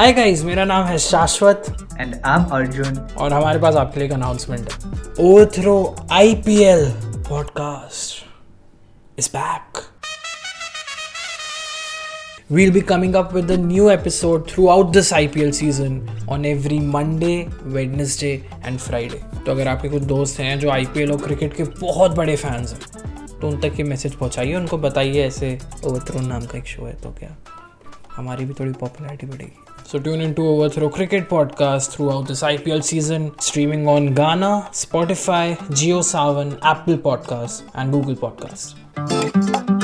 Hi guys मेरा नाम है Shashwat. And I am Arjun. और हमारे पास आपके लिए एक अनाउंसमेंट है। ओथ्रो IPL podcast is back We'll be coming up with a new episode throughout this IPL season on every Monday, Wednesday and Friday. तो अगर आपके कुछ दोस्त हैं जो IPL और क्रिकेट के बहुत बड़े फैंस हैं तो उन तक ये मैसेज पहुंचाइए उनको बताइए ऐसे ओवरथ्रो नाम का एक शो है तो क्या? हमारी भी थोड़ी पॉपुलैरिटी बढ़ेगी। So tune into Overthrow Cricket Podcast throughout this IPL season, streaming on Ghana, Spotify, JioSavan, Apple Podcasts, and Google Podcasts.